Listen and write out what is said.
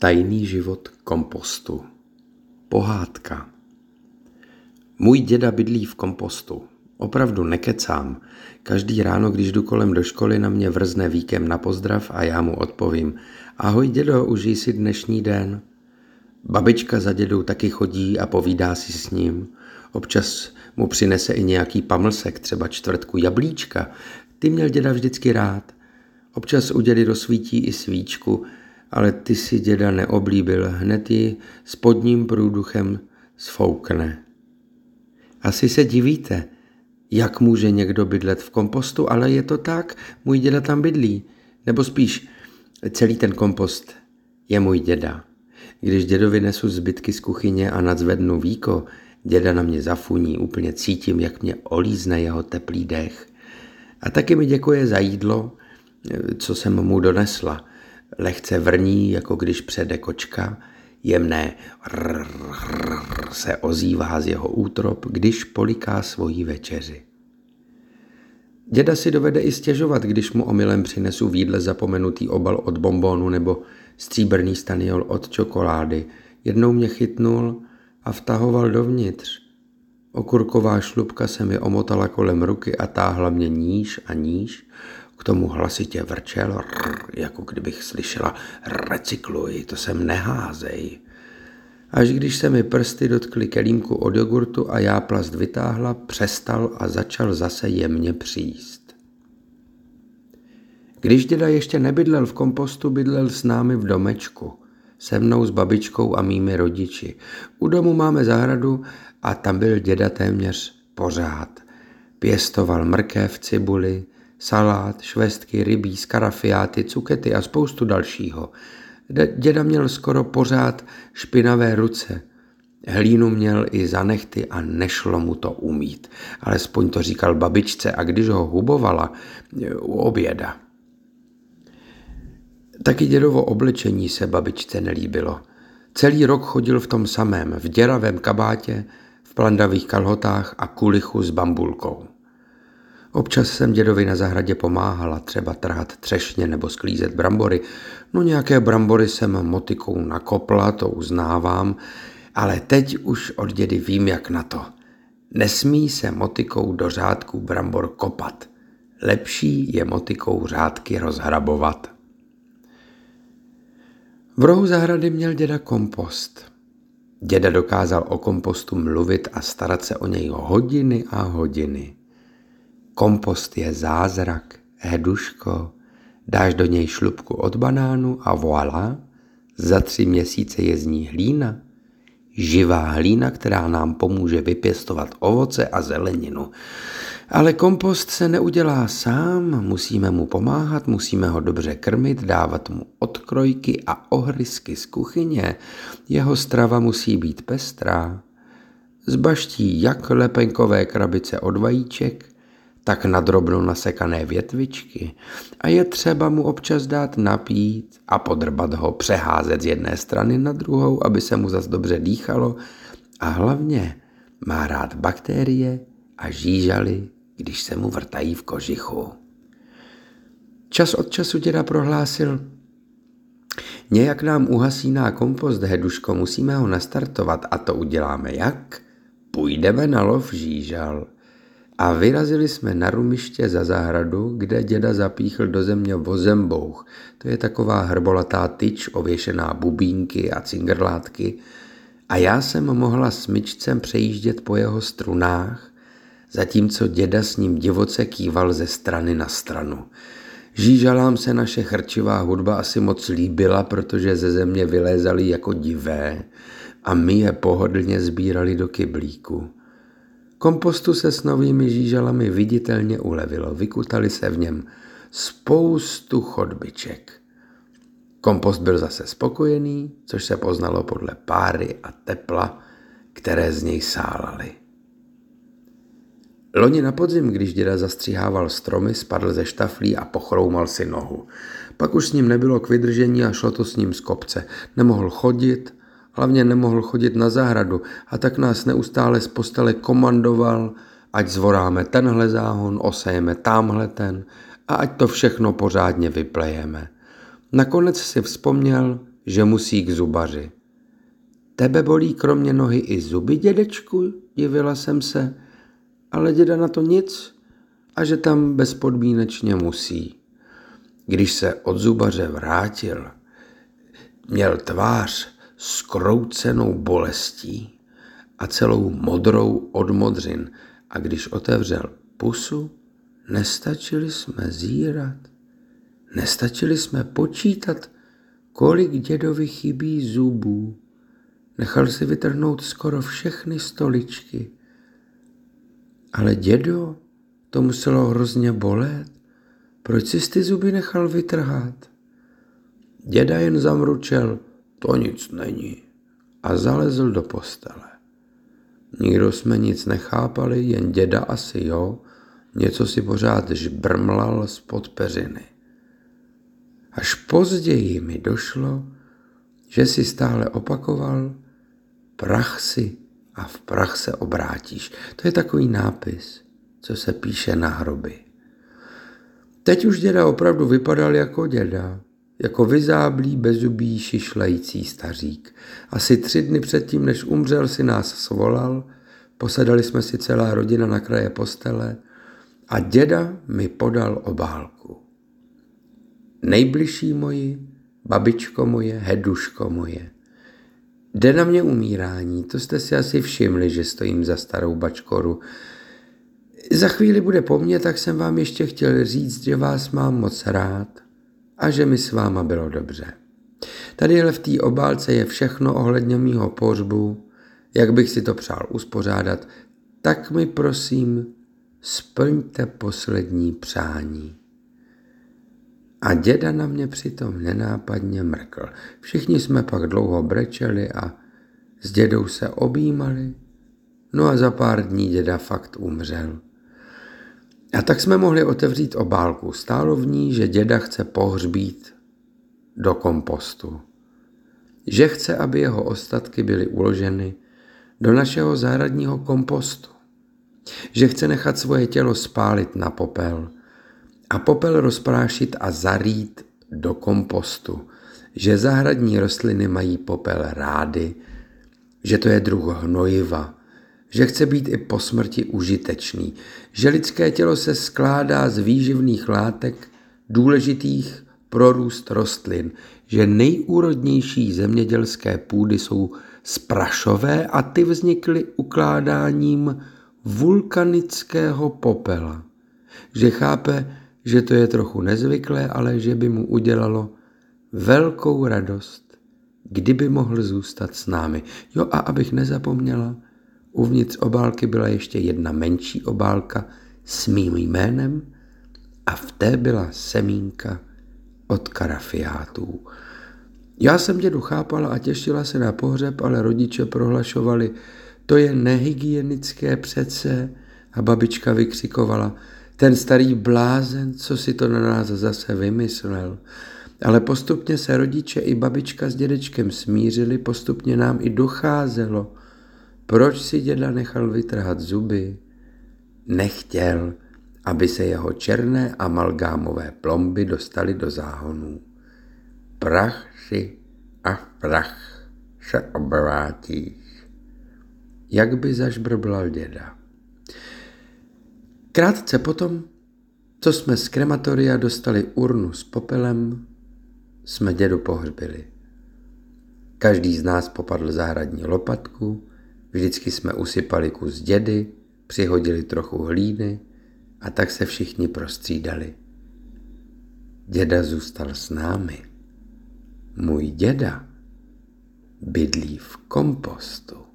Tajný život kompostu. Pohádka. Můj děda bydlí v kompostu. Opravdu nekecám. Každý ráno, když jdu kolem do školy, na mě vrzne víkem na pozdrav a já mu odpovím. Ahoj dědo, užij si dnešní den. Babička za dědou taky chodí a povídá si s ním. Občas mu přinese i nějaký pamlsek, třeba čtvrtku jablíčka. Ty měl děda vždycky rád. Občas u dědy rozsvítí i svíčku, ale ty si děda neoblíbil, hned ji spodním průduchem sfoukne. Asi se divíte, jak může někdo bydlet v kompostu, ale je to tak, můj děda tam bydlí. Nebo spíš, celý ten kompost je můj děda. Když dědovi nesu zbytky z kuchyně a nadzvednu víko, děda na mě zafuní, úplně cítím, jak mě olízne jeho teplý dech. A taky mi děkuje za jídlo, co jsem mu donesla lehce vrní, jako když přede kočka, jemné rrr, se ozývá z jeho útrop, když poliká svoji večeři. Děda si dovede i stěžovat, když mu omylem přinesu v jídle zapomenutý obal od bombónu nebo stříbrný staniol od čokolády. Jednou mě chytnul a vtahoval dovnitř. Okurková šlubka se mi omotala kolem ruky a táhla mě níž a níž, k tomu hlasitě vrčel, jako kdybych slyšela recykluj, to sem neházej. Až když se mi prsty dotkly kelímku od jogurtu a já plast vytáhla, přestal a začal zase jemně příst. Když děda ještě nebydlel v kompostu, bydlel s námi v domečku. Se mnou, s babičkou a mými rodiči. U domu máme zahradu a tam byl děda téměř pořád. Pěstoval mrkev, cibuli, salát, švestky, rybí, skarafiáty, cukety a spoustu dalšího. Děda měl skoro pořád špinavé ruce. Hlínu měl i za nechty a nešlo mu to umít. Alespoň to říkal babičce a když ho hubovala u oběda. Taky dědovo oblečení se babičce nelíbilo. Celý rok chodil v tom samém, v děravém kabátě, v plandavých kalhotách a kulichu s bambulkou. Občas jsem dědovi na zahradě pomáhala, třeba trhat třešně nebo sklízet brambory. No nějaké brambory jsem motikou nakopla, to uznávám, ale teď už od dědy vím, jak na to. Nesmí se motikou do řádků brambor kopat. Lepší je motikou řádky rozhrabovat. V rohu zahrady měl děda kompost. Děda dokázal o kompostu mluvit a starat se o něj hodiny a hodiny. Kompost je zázrak, heduško, dáš do něj šlubku od banánu a voilà, za tři měsíce je z ní hlína. Živá hlína, která nám pomůže vypěstovat ovoce a zeleninu. Ale kompost se neudělá sám, musíme mu pomáhat, musíme ho dobře krmit, dávat mu odkrojky a ohrysky z kuchyně. Jeho strava musí být pestrá. Zbaští jak lepenkové krabice od vajíček, tak na drobno nasekané větvičky a je třeba mu občas dát napít a podrbat ho, přeházet z jedné strany na druhou, aby se mu zas dobře dýchalo a hlavně má rád bakterie a žížaly, když se mu vrtají v kožichu. Čas od času děda prohlásil, nějak nám uhasíná kompost, Heduško, musíme ho nastartovat a to uděláme jak? Půjdeme na lov žížal. A vyrazili jsme na rumiště za zahradu, kde děda zapíchl do země vozembouch. To je taková hrbolatá tyč ověšená bubínky a cingrlátky. A já jsem mohla smyčcem přejíždět po jeho strunách, zatímco děda s ním divoce kýval ze strany na stranu. Žížalám se naše chrčivá hudba asi moc líbila, protože ze země vylézali jako divé a my je pohodlně sbírali do kyblíku. Kompostu se s novými žížalami viditelně ulevilo, vykutali se v něm spoustu chodbiček. Kompost byl zase spokojený, což se poznalo podle páry a tepla, které z něj sálaly. Loni na podzim, když děda zastřihával stromy, spadl ze štaflí a pochroumal si nohu. Pak už s ním nebylo k vydržení a šlo to s ním z kopce. Nemohl chodit, Hlavně nemohl chodit na zahradu a tak nás neustále z postele komandoval, ať zvoráme tenhle záhon, osejeme tamhle ten a ať to všechno pořádně vyplejeme. Nakonec si vzpomněl, že musí k zubaři. Tebe bolí kromě nohy i zuby, dědečku? Divila jsem se. Ale děda na to nic a že tam bezpodmínečně musí. Když se od zubaře vrátil, měl tvář skroucenou bolestí a celou modrou od modřin a když otevřel pusu, nestačili jsme zírat, nestačili jsme počítat, kolik dědovi chybí zubů. Nechal si vytrhnout skoro všechny stoličky. Ale dědo, to muselo hrozně bolet. Proč si ty zuby nechal vytrhat? Děda jen zamručel, to nic není, a zalezl do postele. Nikdo jsme nic nechápali, jen děda asi jo, něco si pořád žbrmlal spod peřiny. Až později mi došlo, že si stále opakoval, prach si a v prach se obrátíš. To je takový nápis, co se píše na hroby. Teď už děda opravdu vypadal jako děda, jako vyzáblý, bezubý, šišlající stařík. Asi tři dny předtím, než umřel, si nás svolal, posadali jsme si celá rodina na kraje postele a děda mi podal obálku. Nejbližší moji, babičko moje, heduško moje. Jde na mě umírání, to jste si asi všimli, že stojím za starou bačkoru. Za chvíli bude po mně, tak jsem vám ještě chtěl říct, že vás mám moc rád a že mi s váma bylo dobře. Tadyhle v té obálce je všechno ohledně mýho pohřbu, jak bych si to přál uspořádat, tak mi prosím splňte poslední přání. A děda na mě přitom nenápadně mrkl. Všichni jsme pak dlouho brečeli a s dědou se objímali. No a za pár dní děda fakt umřel. A tak jsme mohli otevřít obálku. Stálo v ní, že děda chce pohřbít do kompostu. Že chce, aby jeho ostatky byly uloženy do našeho zahradního kompostu. Že chce nechat svoje tělo spálit na popel a popel rozprášit a zarít do kompostu. Že zahradní rostliny mají popel rády, že to je druh hnojiva, že chce být i po smrti užitečný, že lidské tělo se skládá z výživných látek důležitých pro růst rostlin, že nejúrodnější zemědělské půdy jsou sprašové a ty vznikly ukládáním vulkanického popela, že chápe, že to je trochu nezvyklé, ale že by mu udělalo velkou radost, kdyby mohl zůstat s námi. Jo a abych nezapomněla, Uvnitř obálky byla ještě jedna menší obálka s mým jménem a v té byla semínka od karafiátů. Já jsem dědu chápala a těšila se na pohřeb, ale rodiče prohlašovali, to je nehygienické přece a babička vykřikovala, ten starý blázen, co si to na nás zase vymyslel. Ale postupně se rodiče i babička s dědečkem smířili, postupně nám i docházelo, proč si děda nechal vytrhat zuby? Nechtěl, aby se jeho černé amalgámové plomby dostaly do záhonů. Prach si a prach se obrátíš. Jak by zažbrblal děda. Krátce potom, co jsme z krematoria dostali urnu s popelem, jsme dědu pohřbili. Každý z nás popadl zahradní lopatku, Vždycky jsme usypali kus dědy, přihodili trochu hlíny a tak se všichni prostřídali. Děda zůstal s námi. Můj děda bydlí v kompostu.